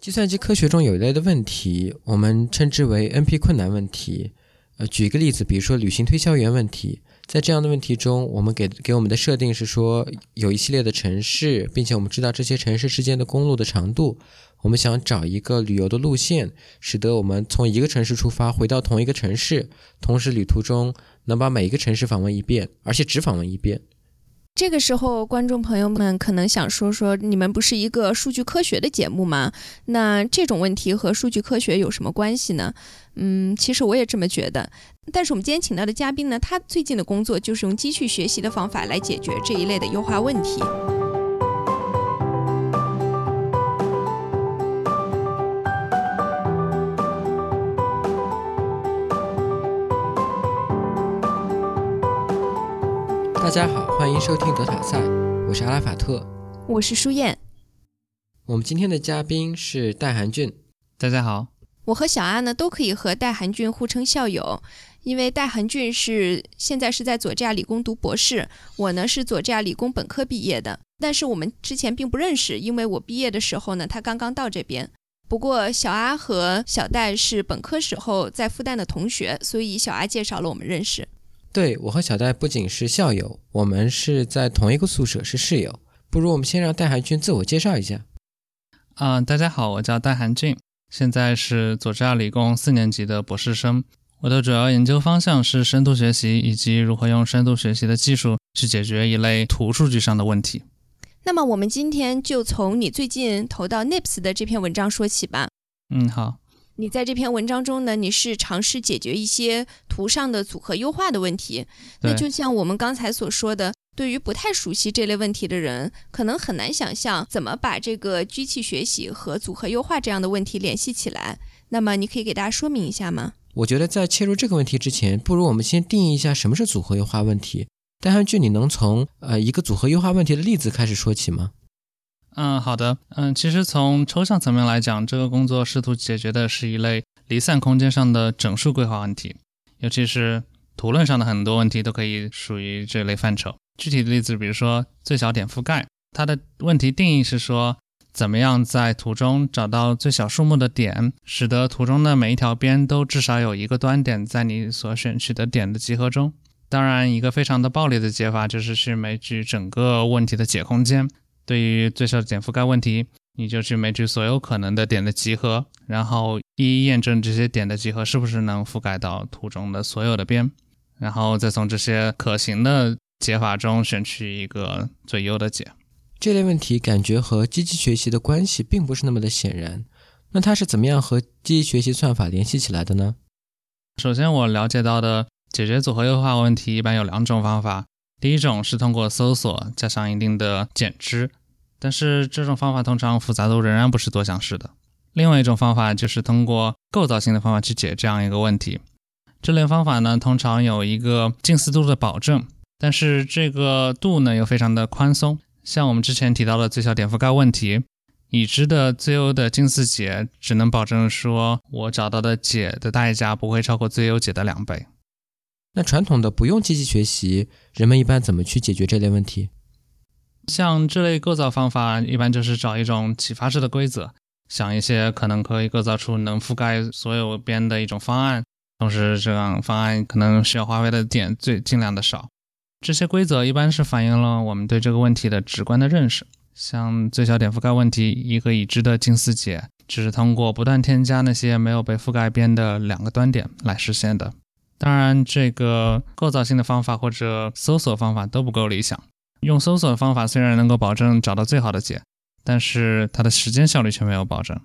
计算机科学中有一类的问题，我们称之为 NP 困难问题。呃，举一个例子，比如说旅行推销员问题，在这样的问题中，我们给给我们的设定是说有一系列的城市，并且我们知道这些城市之间的公路的长度，我们想找一个旅游的路线，使得我们从一个城市出发回到同一个城市，同时旅途中能把每一个城市访问一遍，而且只访问一遍。这个时候，观众朋友们可能想说说，你们不是一个数据科学的节目吗？那这种问题和数据科学有什么关系呢？嗯，其实我也这么觉得。但是我们今天请到的嘉宾呢，他最近的工作就是用机器学习的方法来解决这一类的优化问题。大家好，欢迎收听德塔赛，我是阿拉法特，我是舒燕。我们今天的嘉宾是戴寒俊，大家好。我和小阿呢都可以和戴寒俊互称校友，因为戴寒俊是现在是在佐治亚理工读博士，我呢是佐治亚理工本科毕业的，但是我们之前并不认识，因为我毕业的时候呢他刚刚到这边。不过小阿和小戴是本科时候在复旦的同学，所以小阿介绍了我们认识。对我和小戴不仅是校友，我们是在同一个宿舍，是室友。不如我们先让戴寒俊自我介绍一下。啊，大家好，我叫戴寒俊，现在是佐治亚理工四年级的博士生。我的主要研究方向是深度学习以及如何用深度学习的技术去解决一类图数据上的问题。那么我们今天就从你最近投到 NIPS 的这篇文章说起吧。嗯，好。你在这篇文章中呢，你是尝试解决一些图上的组合优化的问题。那就像我们刚才所说的，对于不太熟悉这类问题的人，可能很难想象怎么把这个机器学习和组合优化这样的问题联系起来。那么你可以给大家说明一下吗？我觉得在切入这个问题之前，不如我们先定义一下什么是组合优化问题。戴汉俊，你能从呃一个组合优化问题的例子开始说起吗？嗯，好的。嗯，其实从抽象层面来讲，这个工作试图解决的是一类离散空间上的整数规划问题，尤其是图论上的很多问题都可以属于这类范畴。具体的例子，比如说最小点覆盖，它的问题定义是说，怎么样在图中找到最小数目的点，使得图中的每一条边都至少有一个端点在你所选取的点的集合中。当然，一个非常的暴力的解法就是去枚举整个问题的解空间。对于最小减覆盖问题，你就去枚举所有可能的点的集合，然后一一验证这些点的集合是不是能覆盖到图中的所有的边，然后再从这些可行的解法中选取一个最优的解。这类问题感觉和机器学习的关系并不是那么的显然，那它是怎么样和机器学习算法联系起来的呢？首先，我了解到的解决组合优化问题一般有两种方法，第一种是通过搜索加上一定的减支。但是这种方法通常复杂度仍然不是多项式的。另外一种方法就是通过构造性的方法去解这样一个问题。这类方法呢，通常有一个近似度的保证，但是这个度呢又非常的宽松。像我们之前提到的最小点覆盖问题，已知的最优的近似解只能保证说我找到的解的代价不会超过最优解的两倍。那传统的不用机器学习，人们一般怎么去解决这类问题？像这类构造方法，一般就是找一种启发式的规则，想一些可能可以构造出能覆盖所有边的一种方案，同时这样方案可能需要花费的点最尽量的少。这些规则一般是反映了我们对这个问题的直观的认识。像最小点覆盖问题，一个已知的近似解，只是通过不断添加那些没有被覆盖边的两个端点来实现的。当然，这个构造性的方法或者搜索方法都不够理想。用搜索的方法虽然能够保证找到最好的解，但是它的时间效率却没有保证。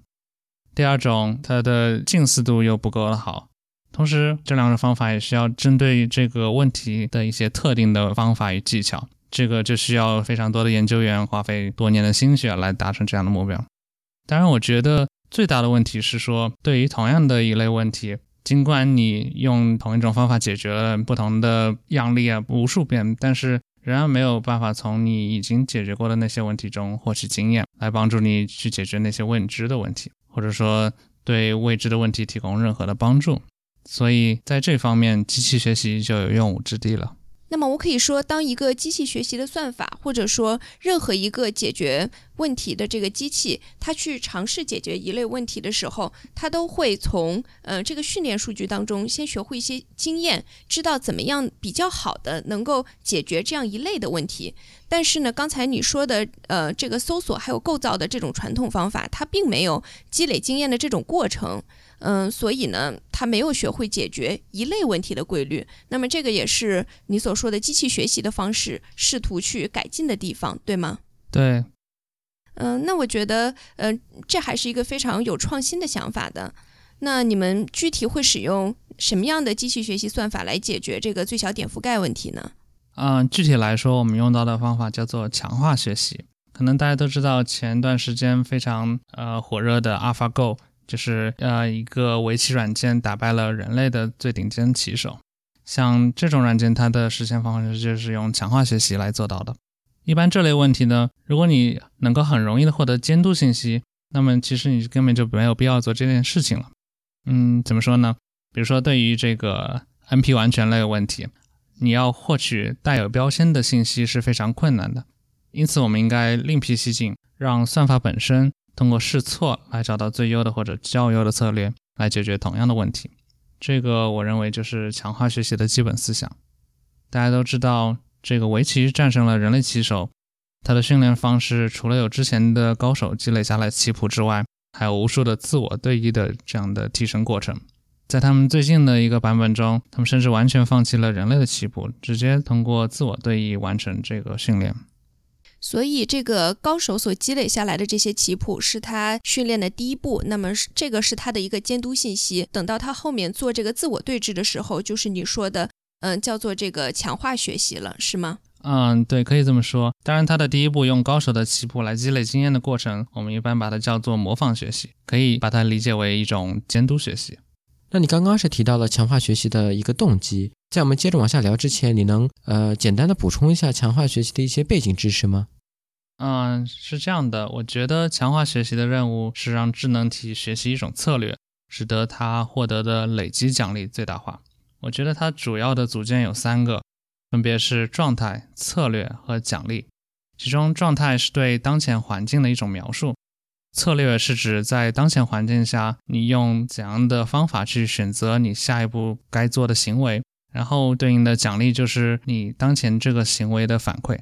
第二种，它的近似度又不够的好。同时，这两种方法也需要针对这个问题的一些特定的方法与技巧，这个就需要非常多的研究员花费多年的心血来达成这样的目标。当然，我觉得最大的问题是说，对于同样的一类问题，尽管你用同一种方法解决了不同的样例啊无数遍，但是仍然没有办法从你已经解决过的那些问题中获取经验，来帮助你去解决那些未知的问题，或者说对未知的问题提供任何的帮助。所以在这方面，机器学习就有用武之地了。那么我可以说，当一个机器学习的算法，或者说任何一个解决问题的这个机器，它去尝试解决一类问题的时候，它都会从呃这个训练数据当中先学会一些经验，知道怎么样比较好的能够解决这样一类的问题。但是呢，刚才你说的呃这个搜索还有构造的这种传统方法，它并没有积累经验的这种过程。嗯，所以呢，他没有学会解决一类问题的规律。那么，这个也是你所说的机器学习的方式试图去改进的地方，对吗？对。嗯，那我觉得，呃，这还是一个非常有创新的想法的。那你们具体会使用什么样的机器学习算法来解决这个最小点覆盖问题呢？嗯，具体来说，我们用到的方法叫做强化学习。可能大家都知道，前段时间非常呃火热的 AlphaGo。就是呃，一个围棋软件打败了人类的最顶尖棋手。像这种软件，它的实现方式就是用强化学习来做到的。一般这类问题呢，如果你能够很容易的获得监督信息，那么其实你根本就没有必要做这件事情了。嗯，怎么说呢？比如说对于这个 NP 完全类问题，你要获取带有标签的信息是非常困难的。因此，我们应该另辟蹊径，让算法本身。通过试错来找到最优的或者较优的策略来解决同样的问题，这个我认为就是强化学习的基本思想。大家都知道，这个围棋战胜了人类棋手，它的训练方式除了有之前的高手积累下来棋谱之外，还有无数的自我对弈的这样的提升过程。在他们最近的一个版本中，他们甚至完全放弃了人类的棋谱，直接通过自我对弈完成这个训练。所以，这个高手所积累下来的这些棋谱是他训练的第一步。那么，这个是他的一个监督信息。等到他后面做这个自我对峙的时候，就是你说的，嗯，叫做这个强化学习了，是吗？嗯，对，可以这么说。当然，他的第一步用高手的棋谱来积累经验的过程，我们一般把它叫做模仿学习，可以把它理解为一种监督学习。那你刚刚是提到了强化学习的一个动机，在我们接着往下聊之前，你能呃简单的补充一下强化学习的一些背景知识吗？嗯，是这样的，我觉得强化学习的任务是让智能体学习一种策略，使得它获得的累积奖励最大化。我觉得它主要的组件有三个，分别是状态、策略和奖励。其中，状态是对当前环境的一种描述，策略是指在当前环境下你用怎样的方法去选择你下一步该做的行为，然后对应的奖励就是你当前这个行为的反馈。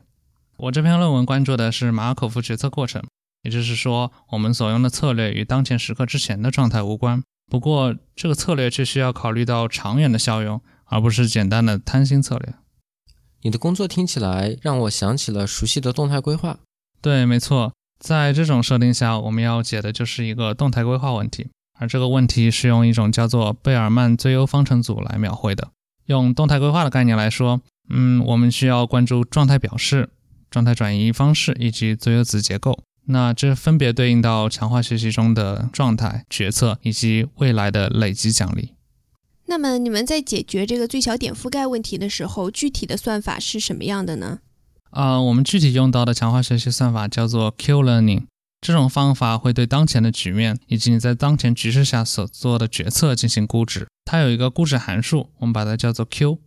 我这篇论文关注的是马尔可夫决策过程，也就是说，我们所用的策略与当前时刻之前的状态无关。不过，这个策略却需要考虑到长远的效用，而不是简单的贪心策略。你的工作听起来让我想起了熟悉的动态规划。对，没错，在这种设定下，我们要解的就是一个动态规划问题，而这个问题是用一种叫做贝尔曼最优方程组来描绘的。用动态规划的概念来说，嗯，我们需要关注状态表示。状态转移方式以及最优子结构，那这分别对应到强化学习中的状态决策以及未来的累积奖励。那么你们在解决这个最小点覆盖问题的时候，具体的算法是什么样的呢？啊，我们具体用到的强化学习算法叫做 Q Learning。这种方法会对当前的局面以及你在当前局势下所做的决策进行估值。它有一个估值函数，我们把它叫做 Q。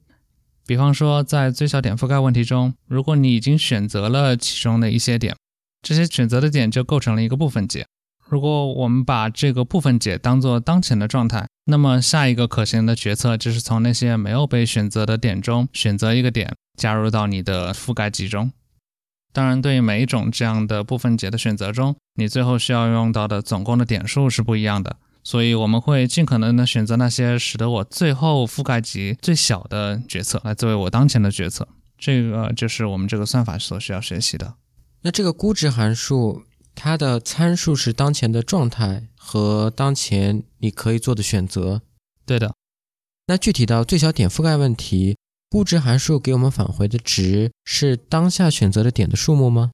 比方说，在最小点覆盖问题中，如果你已经选择了其中的一些点，这些选择的点就构成了一个部分解。如果我们把这个部分解当做当前的状态，那么下一个可行的决策就是从那些没有被选择的点中选择一个点，加入到你的覆盖集中。当然，对于每一种这样的部分解的选择中，你最后需要用到的总共的点数是不一样的。所以我们会尽可能的选择那些使得我最后覆盖级最小的决策来作为我当前的决策，这个就是我们这个算法所需要学习的。那这个估值函数它的参数是当前的状态和当前你可以做的选择。对的。那具体到最小点覆盖问题，估值函数给我们返回的值是当下选择的点的数目吗？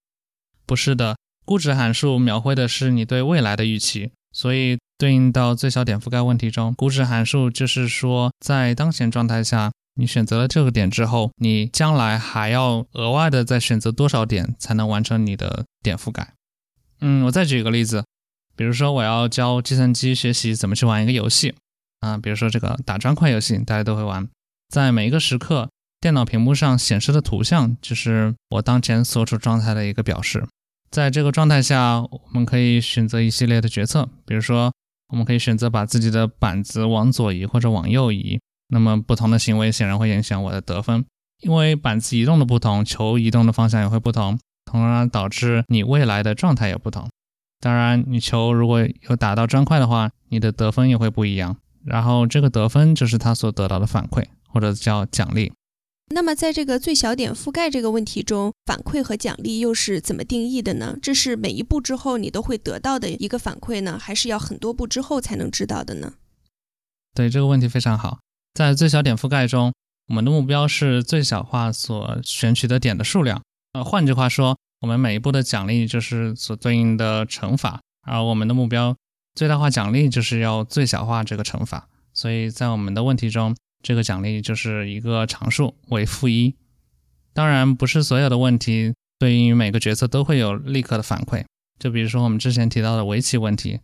不是的，估值函数描绘的是你对未来的预期，所以。对应到最小点覆盖问题中，估值函数就是说，在当前状态下，你选择了这个点之后，你将来还要额外的再选择多少点才能完成你的点覆盖。嗯，我再举一个例子，比如说我要教计算机学习怎么去玩一个游戏啊，比如说这个打砖块游戏，大家都会玩，在每一个时刻，电脑屏幕上显示的图像就是我当前所处状态的一个表示。在这个状态下，我们可以选择一系列的决策，比如说，我们可以选择把自己的板子往左移或者往右移。那么，不同的行为显然会影响我的得分，因为板子移动的不同，球移动的方向也会不同，从而导致你未来的状态也不同。当然，你球如果有打到砖块的话，你的得分也会不一样。然后，这个得分就是他所得到的反馈，或者叫奖励。那么，在这个最小点覆盖这个问题中，反馈和奖励又是怎么定义的呢？这是每一步之后你都会得到的一个反馈呢，还是要很多步之后才能知道的呢？对这个问题非常好。在最小点覆盖中，我们的目标是最小化所选取的点的数量。呃，换句话说，我们每一步的奖励就是所对应的乘法，而我们的目标最大化奖励就是要最小化这个乘法。所以在我们的问题中。这个奖励就是一个常数为负一，当然不是所有的问题对应于每个决策都会有立刻的反馈。就比如说我们之前提到的围棋问题，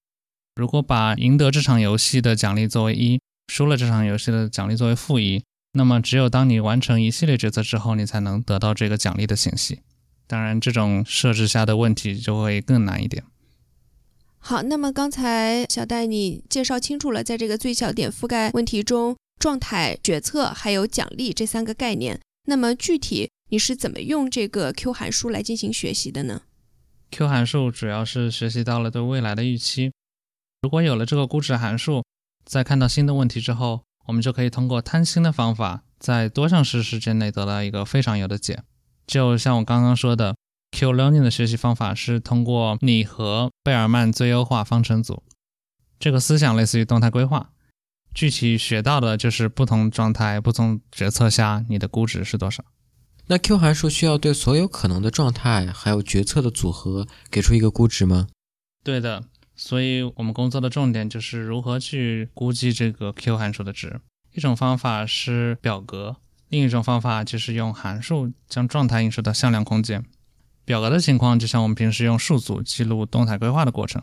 如果把赢得这场游戏的奖励作为一，输了这场游戏的奖励作为负一，那么只有当你完成一系列决策之后，你才能得到这个奖励的信息。当然，这种设置下的问题就会更难一点。好，那么刚才小戴你介绍清楚了，在这个最小点覆盖问题中。状态、决策还有奖励这三个概念，那么具体你是怎么用这个 Q 函数来进行学习的呢？Q 函数主要是学习到了对未来的预期。如果有了这个估值函数，在看到新的问题之后，我们就可以通过贪心的方法，在多项式时间内得到一个非常有的解。就像我刚刚说的，Q Learning 的学习方法是通过拟合贝尔曼最优化方程组，这个思想类似于动态规划。具体学到的就是不同状态、不同决策下你的估值是多少。那 Q 函数需要对所有可能的状态还有决策的组合给出一个估值吗？对的，所以我们工作的重点就是如何去估计这个 Q 函数的值。一种方法是表格，另一种方法就是用函数将状态映射到向量空间。表格的情况就像我们平时用数组记录动态规划的过程，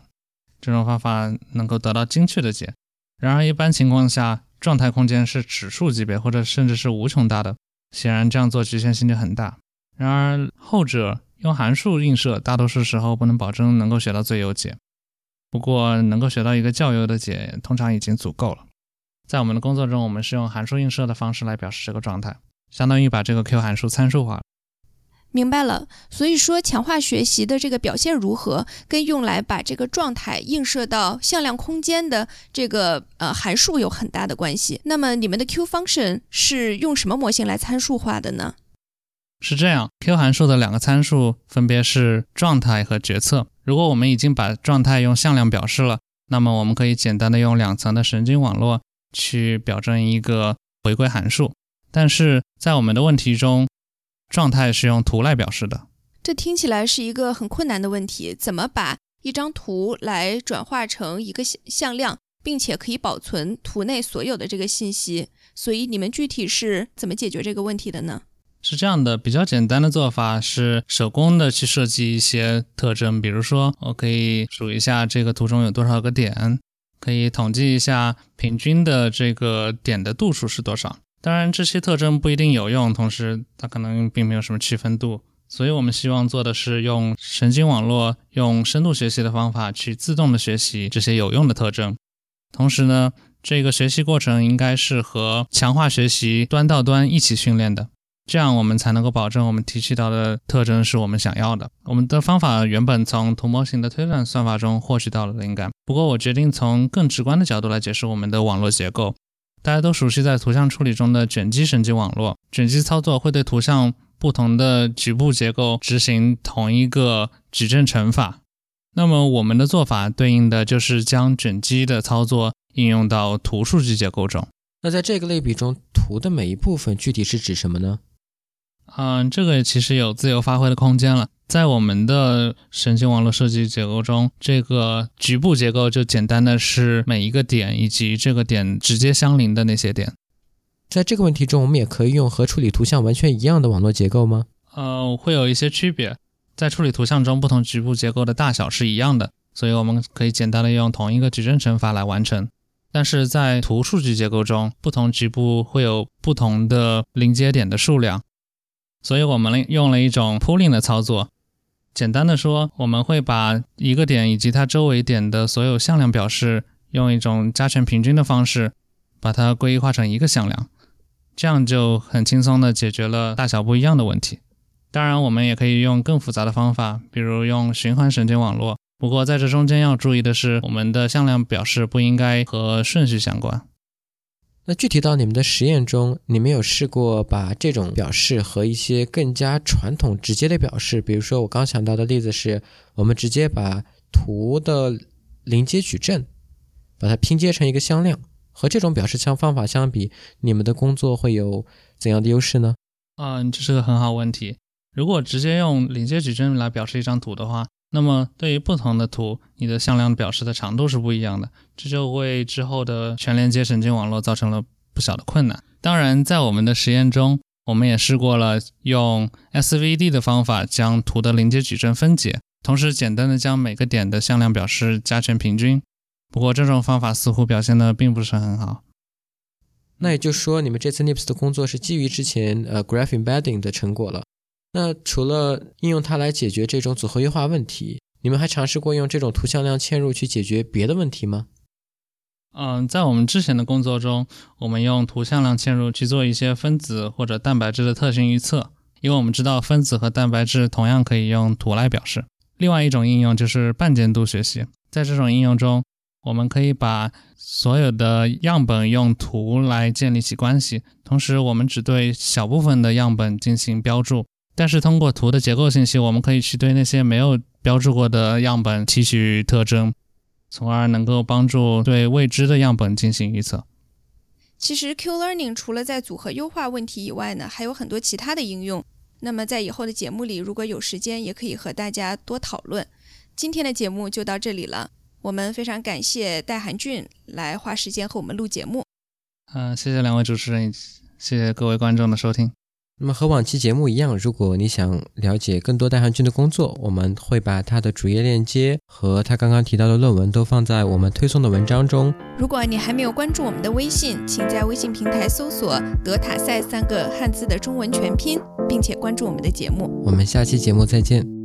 这种方法能够得到精确的解。然而，一般情况下，状态空间是指数级别，或者甚至是无穷大的。显然，这样做局限性就很大。然而，后者用函数映射，大多数时候不能保证能够学到最优解。不过，能够学到一个较优的解，通常已经足够了。在我们的工作中，我们是用函数映射的方式来表示这个状态，相当于把这个 Q 函数参数化。明白了，所以说强化学习的这个表现如何，跟用来把这个状态映射到向量空间的这个呃函数有很大的关系。那么你们的 Q function 是用什么模型来参数化的呢？是这样，Q 函数的两个参数分别是状态和决策。如果我们已经把状态用向量表示了，那么我们可以简单的用两层的神经网络去表征一个回归函数。但是在我们的问题中，状态是用图来表示的，这听起来是一个很困难的问题。怎么把一张图来转化成一个向量，并且可以保存图内所有的这个信息？所以你们具体是怎么解决这个问题的呢？是这样的，比较简单的做法是手工的去设计一些特征，比如说我可以数一下这个图中有多少个点，可以统计一下平均的这个点的度数是多少。当然，这些特征不一定有用，同时它可能并没有什么区分度，所以我们希望做的是用神经网络、用深度学习的方法去自动的学习这些有用的特征。同时呢，这个学习过程应该是和强化学习端到端一起训练的，这样我们才能够保证我们提取到的特征是我们想要的。我们的方法原本从图模型的推断算法中获取到了灵感，不过我决定从更直观的角度来解释我们的网络结构。大家都熟悉在图像处理中的卷积神经网络，卷积操作会对图像不同的局部结构执行同一个矩阵乘法。那么我们的做法对应的就是将卷积的操作应用到图数据结构中。那在这个类比中，图的每一部分具体是指什么呢？嗯，这个其实有自由发挥的空间了。在我们的神经网络设计结构中，这个局部结构就简单的是每一个点以及这个点直接相邻的那些点。在这个问题中，我们也可以用和处理图像完全一样的网络结构吗？呃，会有一些区别。在处理图像中，不同局部结构的大小是一样的，所以我们可以简单的用同一个矩阵乘法来完成。但是在图数据结构中，不同局部会有不同的临接点的数量，所以我们用了一种 pooling 的操作。简单的说，我们会把一个点以及它周围点的所有向量表示，用一种加权平均的方式，把它归化成一个向量，这样就很轻松的解决了大小不一样的问题。当然，我们也可以用更复杂的方法，比如用循环神经网络。不过在这中间要注意的是，我们的向量表示不应该和顺序相关。那具体到你们的实验中，你们有试过把这种表示和一些更加传统直接的表示，比如说我刚想到的例子是，我们直接把图的临接矩阵把它拼接成一个向量，和这种表示相方法相比，你们的工作会有怎样的优势呢？嗯，这是个很好问题。如果直接用临接矩阵来表示一张图的话，那么对于不同的图，你的向量表示的长度是不一样的，这就为之后的全连接神经网络造成了不小的困难。当然，在我们的实验中，我们也试过了用 SVD 的方法将图的临接矩阵分解，同时简单的将每个点的向量表示加权平均。不过这种方法似乎表现的并不是很好。那也就是说，你们这次 NIPS 的工作是基于之前呃 Graph Embedding 的成果了。那除了应用它来解决这种组合优化问题，你们还尝试过用这种图像量嵌入去解决别的问题吗？嗯，在我们之前的工作中，我们用图像量嵌入去做一些分子或者蛋白质的特性预测，因为我们知道分子和蛋白质同样可以用图来表示。另外一种应用就是半监督学习，在这种应用中，我们可以把所有的样本用图来建立起关系，同时我们只对小部分的样本进行标注。但是通过图的结构信息，我们可以去对那些没有标注过的样本提取特征，从而能够帮助对未知的样本进行预测。其实 Q-learning 除了在组合优化问题以外呢，还有很多其他的应用。那么在以后的节目里，如果有时间，也可以和大家多讨论。今天的节目就到这里了，我们非常感谢戴寒俊来花时间和我们录节目。嗯，谢谢两位主持人，谢谢各位观众的收听。那么和往期节目一样，如果你想了解更多戴汉军的工作，我们会把他的主页链接和他刚刚提到的论文都放在我们推送的文章中。如果你还没有关注我们的微信，请在微信平台搜索“德塔赛”三个汉字的中文全拼，并且关注我们的节目。我们下期节目再见。